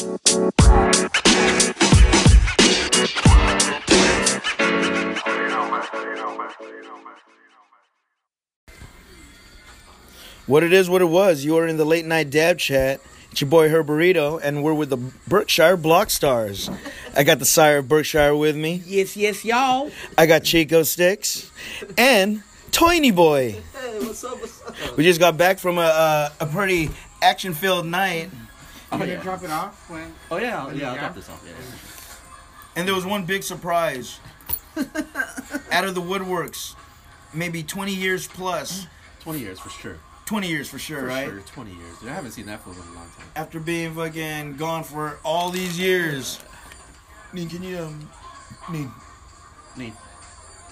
What it is, what it was. You are in the late night dab chat. It's your boy Herberito, and we're with the Berkshire Block Stars. I got the sire of Berkshire with me. Yes, yes, y'all. I got Chico Sticks and Toiny Boy. Hey, what's up? What's up? We just got back from a a, a pretty action filled night, You gonna drop it off when? Oh yeah, When yeah. I'll drop this off. Yeah, yeah. and there was one big surprise. Out of the woodworks, maybe 20 years plus. Twenty years for sure. 20 years for sure, For right? sure, twenty years. Dude, I haven't seen that fool in a long time. After being fucking gone for all these years. Neen, can you, um, Neen, Neat.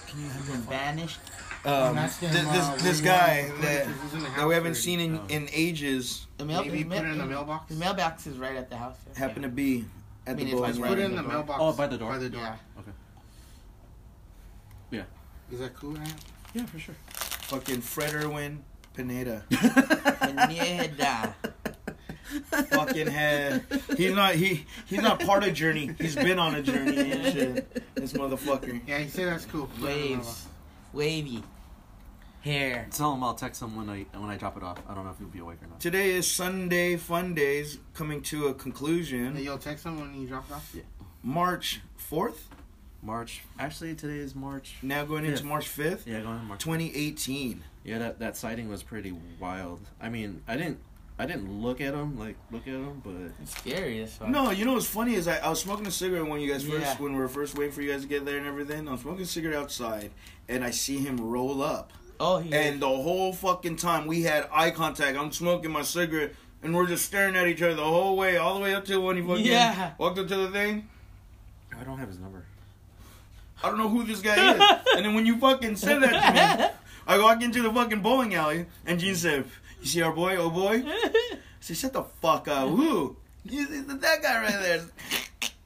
can you have Been banished. Um, th- uh, this where this guy that, he's in the that we haven't seen in, in ages The mail, Maybe his put it in the mailbox. His mailbox is right at the house. happened to be at I mean, the if I bowling. Put it in the the door. mailbox. Oh, by the door? By the door. Yeah. Okay. Is that cool, man? Yeah, for sure. Fucking Fred Irwin Pineda. Pineda. fucking head. He's not he he's not part of Journey. He's been on a journey and shit. This motherfucker. Yeah, he said that's cool. Put it in the Waves. Wavy. Hair. Tell him I'll text him when I when I drop it off. I don't know if he'll be awake or not. Today is Sunday Fun Days coming to a mailbox. Hey, conclusion. you'll text him when you drop it off? Yeah. March fourth. March. Actually, today is March. Now going into March fifth, Yeah, going on March. twenty eighteen. Yeah, that that sighting was pretty wild. I mean, I didn't I didn't look at him like look at him, but It's scary as fuck. No, you know what's funny is I, I was smoking a cigarette when you guys first Yeah. when we were first waiting for you guys to get there and everything. I'm smoking a cigarette outside and I see him roll up. Oh, he And the whole fucking time we had eye contact. I'm smoking my cigarette, and we're just staring at each other the whole way, all the way up till when he fucking Yeah. walked up to the thing. I don't have his number. I don't know who this guy is. and then when you fucking said that to me, I walk into the fucking bowling alley, and Gene said, "You see our boy, oh boy?" I said, "Shut the fuck up, who?" You, that guy right there.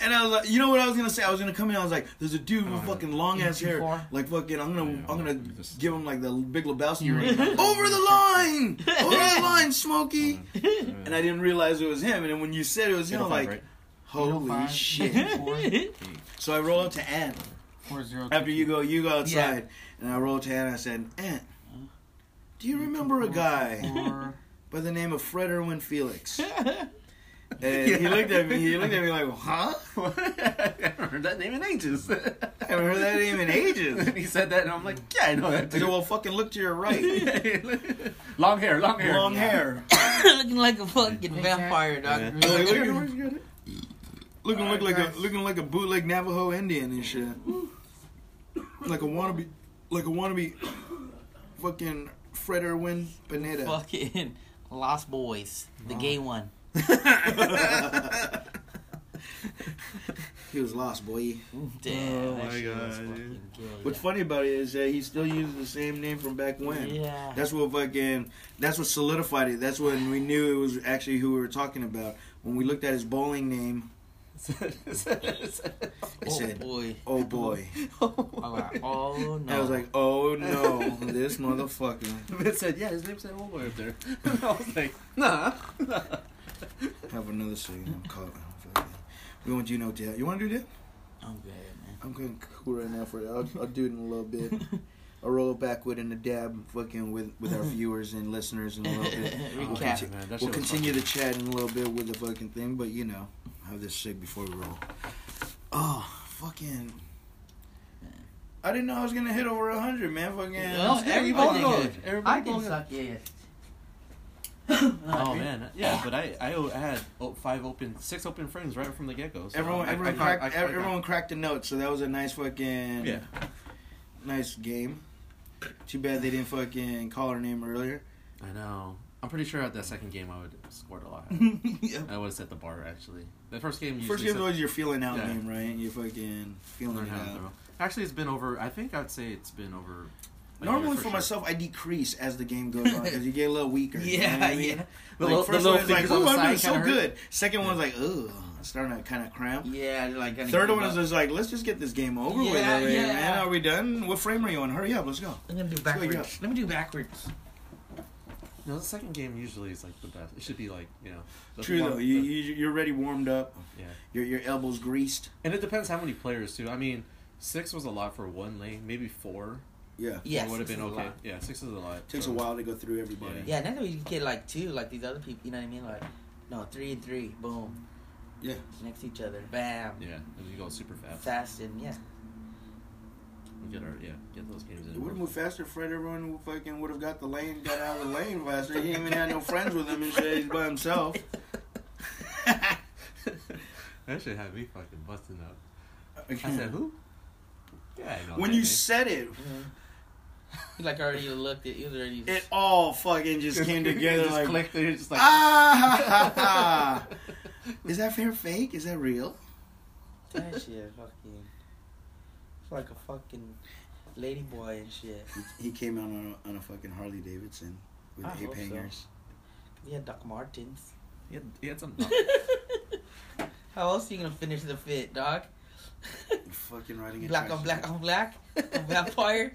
And I was like, you know what I was gonna say? I was gonna come in. I was like, "There's a dude with fucking long ass hair, before? like fucking. I'm gonna, Yeah, I'm gonna just- give him like the Big Lebowski. You ring. Over the line, over the line, Smokey. And And I didn't realize it was him. And then when you said it was him, I'm like, right? holy shit. So I roll up to Ant. After you go, you go outside, and I rolled to Ant. and I said, Ant, do you remember a guy by the name of Fred Irwin Felix? And he looked at me. He looked at me like, huh? I haven't heard that name in ages. I haven't heard that name in ages. and he said that, and I'm like, yeah, I know that I said, well, fucking look to your right. long hair, long hair, Long hair. looking like a fucking vampire, dog. Yeah. Like, look looking look like a looking like a bootleg Navajo Indian and shit. Like a wannabe, like a wannabe, fucking Fred Irwin Pineda. Fucking Lost Boys, the gay one. He was lost, boy. Damn, Oh my shit was God. What's funny about it is that he still uses the same name from back when. Yeah. That's what fucking. That's what solidified it. That's when we knew it was actually who we were talking about. When we looked at his bowling name, it oh boy. "Oh boy." I was like, oh no. I was like, "Oh no, this motherfucker." It said, yeah, his name's that old oh, boy up there. I was like, nah. nah. Have another second. I'm caught. Fucking- We want you to know, Dad. You want to do that? I'm good, man. I'm going cool right now for it. I'll, I'll do it in a little bit. I'll roll it backward in the dab, fucking with with our viewers and listeners in a little bit. We'll, Recap. conti- man, we'll continue the fucking- chat in a little bit with the fucking thing, but you know, have this shit before we roll. Oh, fucking. I didn't know I was gonna hit over hundred, man. Fucking. Well, Yeah, everybody you both did know good. it. Everybody I did both know suck yes. Oh man, yeah, but I I had five open, six open frames right from the get go. So Everyone, I- I everyone, got- cracked, I- I got- everyone cracked a note, so that was a nice fucking, Yeah, nice game. Too bad they didn't fucking call her name earlier. I know. I'm pretty sure at that second game I would have scored a lot. I would have set the bar actually. The first game usually First game set- was your feeling out Yeah. name, right? You fucking feeling learn it out. throw. Actually, it's been over. I think I'd say it's been over. A year Normally for sure. myself, I decrease as the game goes on because you get a little weaker. you know Yeah, what I mean? yeah. The Like, little- first the little one is like, fingers ooh, I'm doing so hurt. good. Second one's like, ugh, starting to kind of cramp. Yeah, like Third one is just like, let's just get this game over with. Yeah, already, yeah. Man, are we done? What frame are you on? Hurry up, let's go. I'm gonna do go, backwards. Let me do backwards. No, the second game usually is like the best. It should be like you know. the True one- though, you, the- you you're already warmed up. yeah, Your your elbows greased. and it depends how many players too. I mean, six was a lot for one lane. Maybe four Yeah, Yes, would have been okay. Yeah, six is a lot. takes so- a while to go through everybody. Yeah. Yeah, now that we can get like two, like these other people, you know what I mean? Like, no, three and three, boom, Yeah. next to each other, bam, Yeah, and you go super fast. fast and yeah. We get our yeah, get those games It in. would have moved faster. Fred everyone would fucking would have got the lane, got out of the lane faster. He even had no friends with him and shit. He's by himself. that should have me fucking busting up. Uh, I said who? Yeah, I know. when you name. said it, mm-hmm. He like already looked at, he was already. it all fucking just came together just like clicked. You're just like ah. Is that fair fake? Is that real? that shit, fucking. It's like a fucking lady boy and shit. He, he came out on a, on a fucking Harley Davidson with I ape hope so. hangers. He had Doc Martens. he had, he had some. How else are you gonna finish the fit, dog? Fucking riding a black on black on black? A vampire?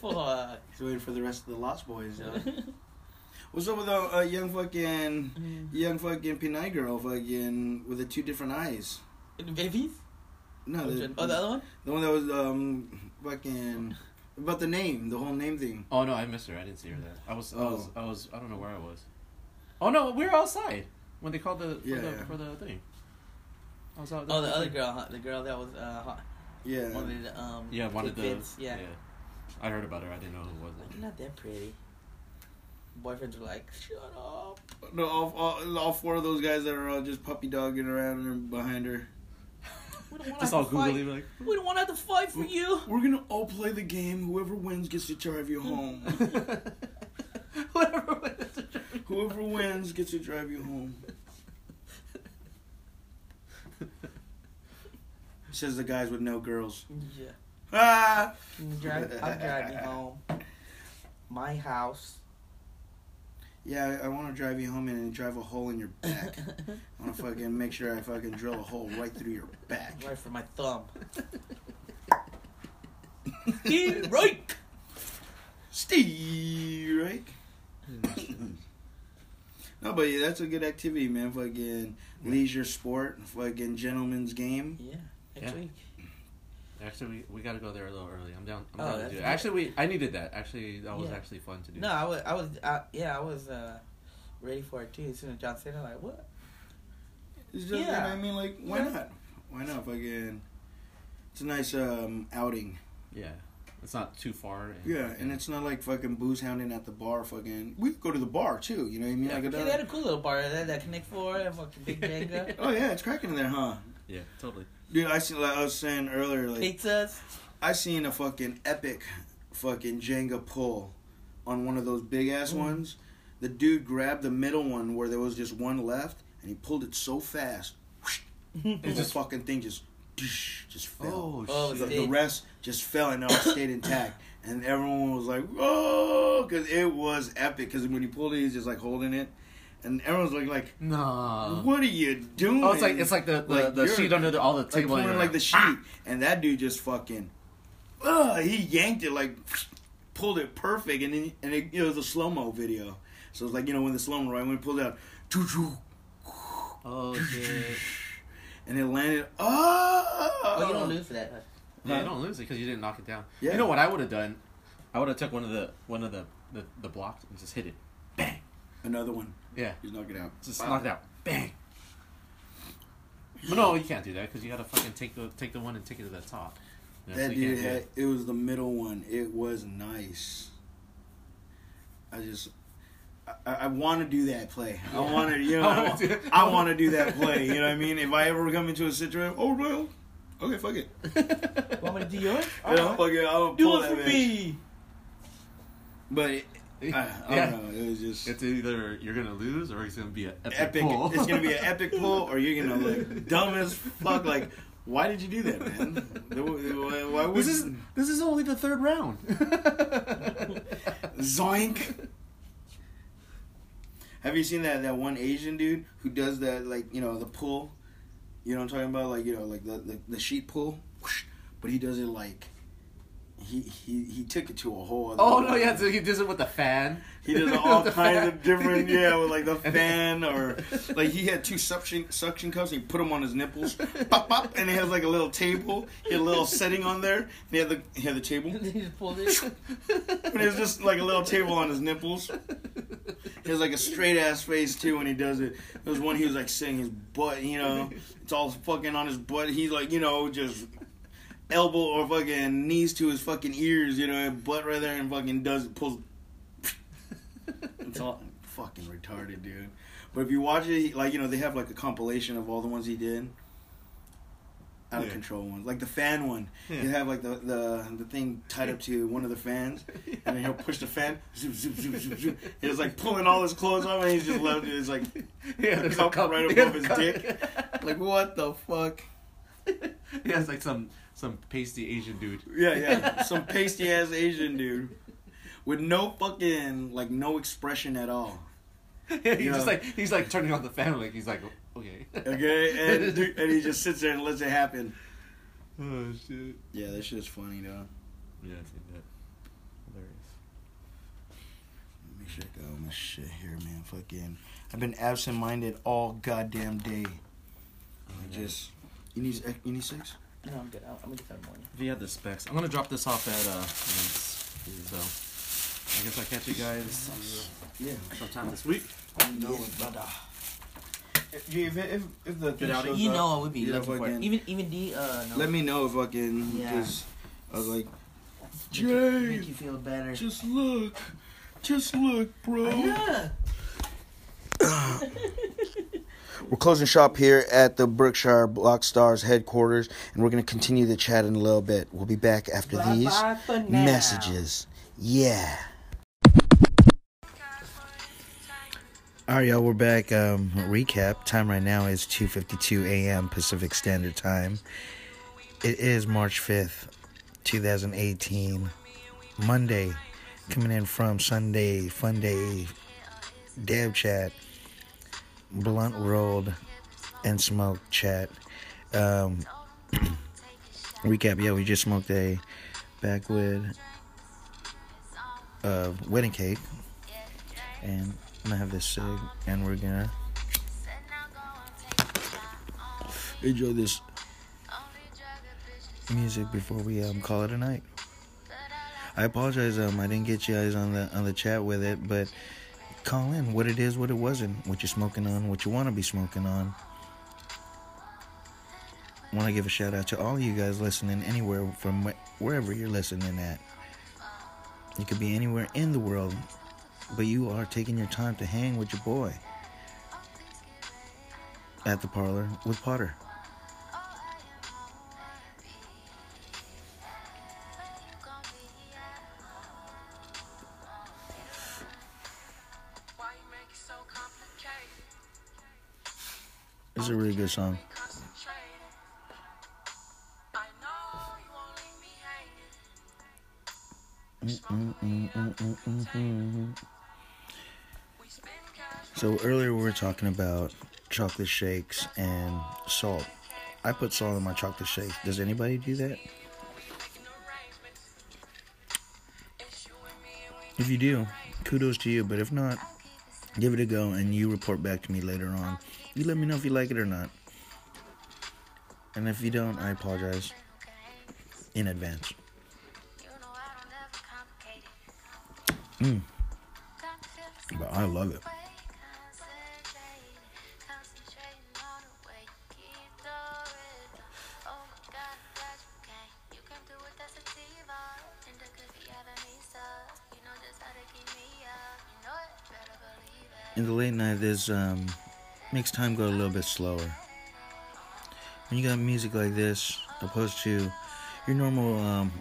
Fuck. He's waiting for the rest of the Lost Boys. Yo. What's up with a uh, young fucking young fucking Pinay girl fucking with the two different eyes? the babies? No, oh, the, the other one? the one that was um fucking about the name, the whole name thing. Oh no, I missed her. I didn't see her there. I was, I was, Oh. I was, I don't know where I was. Oh no, we were outside when they called the for, Yeah, the, yeah. for the thing. I was out. Oh, the other girl, huh? The girl that was uh, huh? Yeah. wanted to, um, Yeah, wanted take the. bits. Yeah. I heard about her. I didn't know who it was. Like, you're not that pretty. Boyfriends were like, shut up. No, all, all, all four of those guys that are all just puppy dogging around and behind her. We don't want Just to all fight. googly like. We don't want to have to fight for you. We're gonna all play the game. Whoever wins gets to drive you home. Whatever. Whoever wins gets to drive you home. Says the guys with no girls. Yeah. Ah! Can you drive? I'll drive you home. My house. Yeah, I, I want to drive you home and drive a hole in your back. I want to fucking make sure I fucking drill a hole right through your back. right for my thumb. Steve Reich. Steve, right? no, but yeah, that's a good activity, man. Fucking leisure sport, fucking gentleman's game. Yeah. Next Yeah. week. Actually, we, we got to go there a little early. I'm down. I'm Oh, down to that's do it. good. Actually, we I needed that. Actually, that was Yeah. actually fun to do. No, I was, I was, uh, yeah, I was uh, ready for it too. As soon as John said it, I'm like, what? It's just, Yeah. you know, I mean, like, why Yeah. not? Why not? Fucking, it's a nice um, outing. Yeah, it's not too far. And, Yeah, and it's not like fucking booze hounding at the bar. Fucking, we could go to the bar too. You know what I mean? Yeah. Like, they had a cool little bar there, that Connect Four, and fucking Big Jenga, oh yeah, it's cracking in there, huh? yeah, totally. Dude, I see. Like I was saying earlier, like pizzas. I seen a fucking epic, fucking Jenga pull on one of those big ass Mm. ones. The dude grabbed the middle one where there was just one left, and he pulled it so fast, whoosh, and the just- fucking thing just, just fell. Oh, the, it the rest just fell and it all stayed intact. And everyone was like, "Whoa!" Because it was epic. Because when he pulled it, he's just like holding it, and everyone's like, "Like, No. what are you doing?" Oh, it's like it's like the the, Like, the sheet under the, all the table. and pulling like the sheet, and that dude just fucking, uh, he yanked it like, pulled it perfect, and then and it, it was a slow mo video, so it's like you know when the slow mo right when he pulled out, choo choo, Oh shit! And it landed. Oh, Oh, you don't lose for that. huh? Yeah, you don't lose it because you didn't knock it down. Yeah. You know what I would have done? I would have took one of the one of the, the the blocks and just hit it. Bang. Another one. Yeah. Just knock it out. Just knock it out. Bang. But no, you can't do that because you got to fucking take the take the one and take it to the top. You know, so That you dude had, it. it was the middle one. It was nice. I just, I, I want to do that play. I want to, you know, I I, wanna do- I want to do that play. You know what I mean? If I ever come into a situation, oh well, okay, fuck it. Want me to do yours? You know, fuck it, I'll Do pull it for bitch. me. But it, I, I yeah. don't know. It was just It's either you're gonna lose or it's gonna be an epic, epic. pull. It's gonna be an epic pull, or you're gonna look dumb as fuck. Like, why did you do that, man? Why why would This is this is only the third round. Zoink. Have you seen that that one Asian dude who does that like you know the pull? You know what I'm talking about? Like you know like the the, the sheet pull, whoosh, but he does it like he he he took it to a whole other. Oh level. no, yeah, so he does it with the fan. He does all kinds fan. of different, yeah, with like the fan or like he had two suction suction cups. And he put them on his nipples, pop pop, and he has like a little table. He had a little setting on there. And he had the he had the table, he just pulled it. and it was just like a little table on his nipples. He has like a straight ass face too when he does it. There was one he was like sitting his butt, you know, it's all fucking on his butt. He's like, you know, just elbow or fucking knees to his fucking ears, you know, butt right there and fucking does it, pulls. It's all fucking retarded, dude. But if you watch it, like you know, they have like a compilation of all the ones he did. Out of Yeah. control ones, like the fan one. Yeah. You have like the, the the thing tied up to one of the fans, and then he'll push the fan. Zoop, zoop, zoop, zoop, zoop. He's like pulling all his clothes off, and he's just left. It's like yeah, a there's cup right above his cup. dick. Like what the fuck? he has like some some pasty Asian dude. Yeah, yeah. Some pasty ass Asian dude with no fucking like no expression at all. Yeah, he's Yeah. just like he's like turning on the fan, like he's like okay. Okay, and dude, and he just sits there and lets it happen. oh shit. Yeah, that shit's funny though. Yeah, I seen that. Hilarious. Let me check out my shit here, man. Fucking, I've been absent-minded all goddamn day. I just, you need you need six. No, I'm good. I'll, I'm gonna get that morning. If you have the specs, I'm gonna drop this off at uh, Vince. So I guess I'll catch you guys Yeah. sometime this week. No, brother. If, if, if, if the thing Get out of shows You up, know I would be yeah, looking for it. Even even D. Uh, no. Let me know if fucking Yeah. because I was like, Make Jay, you, make you feel better. just look, just look, bro. yeah. We're closing shop here at the Berkshire Block Stars headquarters, and we're going to continue the chat in a little bit. We'll be back after these Bye-bye for messages. Yeah. All right, y'all, we're back. Um, recap. Time right now is 2.52 a.m. Pacific Standard Time. It is March 5th, 2018. Monday. Coming in from Sunday, Fun Day, Dab Chat, Blunt Rolled, and Smoke Chat. Um, recap, yeah, we just smoked a backwood uh, wedding cake. And I'm gonna have this cig, and we're gonna enjoy this music before we um, call it a night. I apologize, um, I didn't get you guys on the on the chat with it, but call in what it is, what it wasn't, what you're smoking on, what you want to be smoking on. Want to give a shout out to all of you guys listening anywhere from wh- wherever you're listening at. You could be anywhere in the world, but you are taking your time to hang with your boy at the parlor with Potter. It's a really good song. Mm, mm, mm, So earlier we were talking about chocolate shakes and salt. I put salt in my chocolate shakes. Does anybody do that? If you do, kudos to you. But if not, give it a go and you report back to me later on. You let me know if you like it or not. And if you don't, I apologize in advance. Mm. But I love it. Night, this um, makes time go a little bit slower. When you got music like this, opposed to your normal um,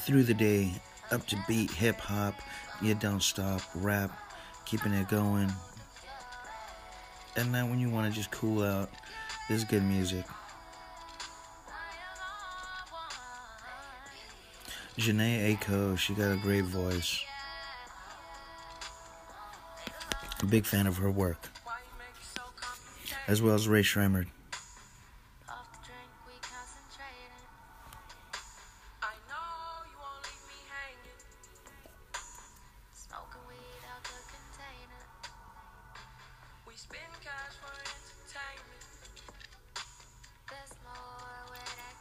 through the day, up to beat hip hop, you don't stop, rap, keeping it going. And then when you want to just cool out, this is good music. Jhené Aiko, she got a great voice. a big fan of her work, as well as Ray Schremer.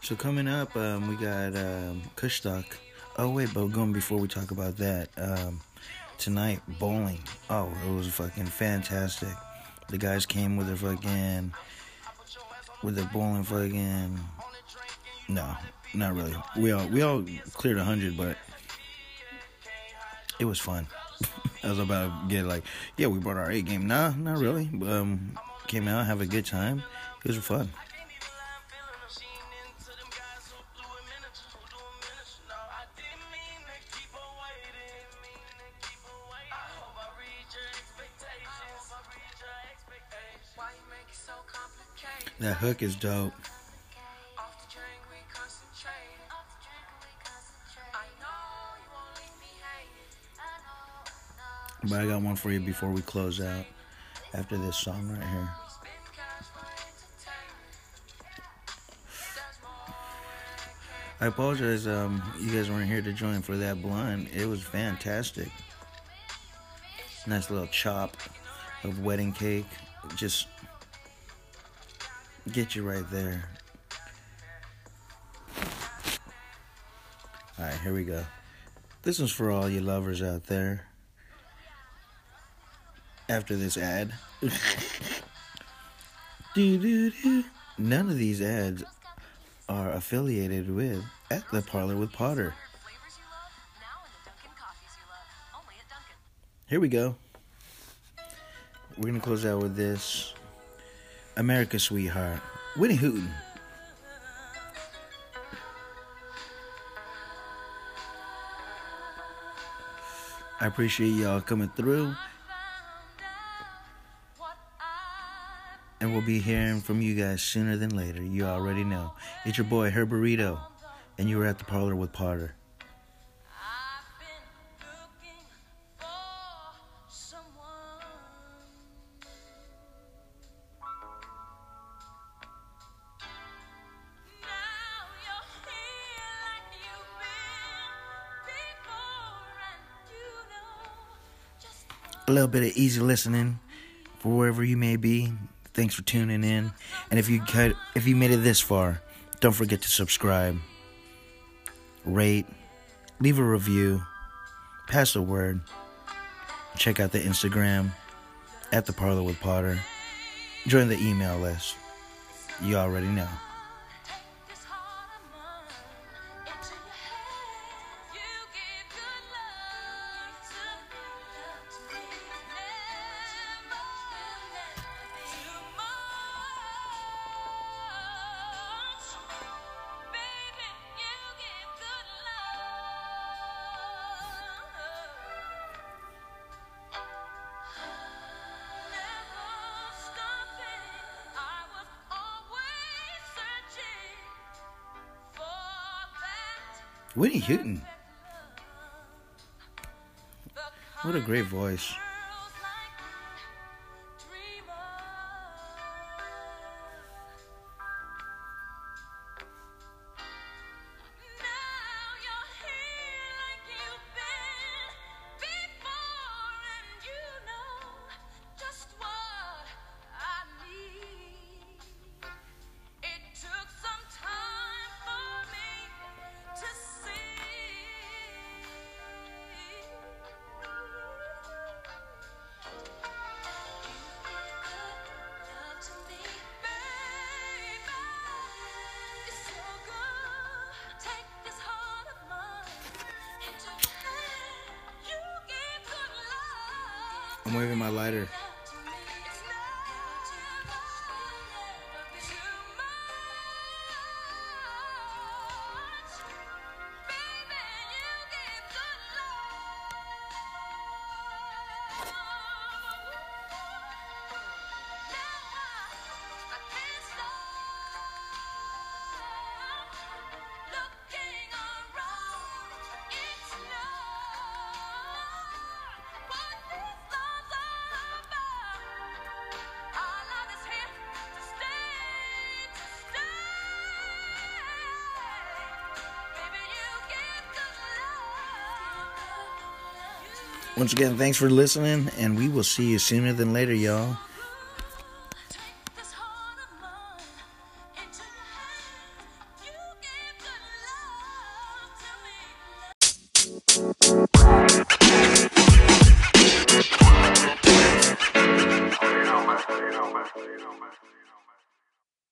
So coming up, um, we got um, Kushtalk. Oh wait, but going before we talk about that, um, tonight bowling. Oh, it was fucking fantastic. The guys came with their fucking with their bowling fucking. No, not really. We all we all cleared a hundred, but it was fun. I was about to get like, yeah, we brought our A game. Nah, not really. Um, came out, have a good time. It was fun. That hook is dope. But I got one for you before we close out after this song right here. I apologize, um, you guys weren't here to join for that blunt. It was fantastic. Nice little chop of wedding cake. Just get you right there. Alright, here we go. This one's for all you lovers out there. After this ad. None of these ads are affiliated with At the Parlor with Potter. Here we go. We're gonna close out with this. America Sweetheart. Winnie Hooten. I appreciate y'all coming through. And we'll be hearing from you guys sooner than later. You already know. It's your boy, Herberito. And you were at the parlor with Potter. Little bit of easy listening for wherever you may be. Thanks for tuning in. And if you cut, if you made it this far, don't forget to subscribe, rate, leave a review, pass the word. Check out the Instagram at the Parlor with Potter. Join the email list. You already know. Houghton. What a great voice. I'm waving my lighter. Once again, thanks for listening, and we will see you sooner than later, y'all.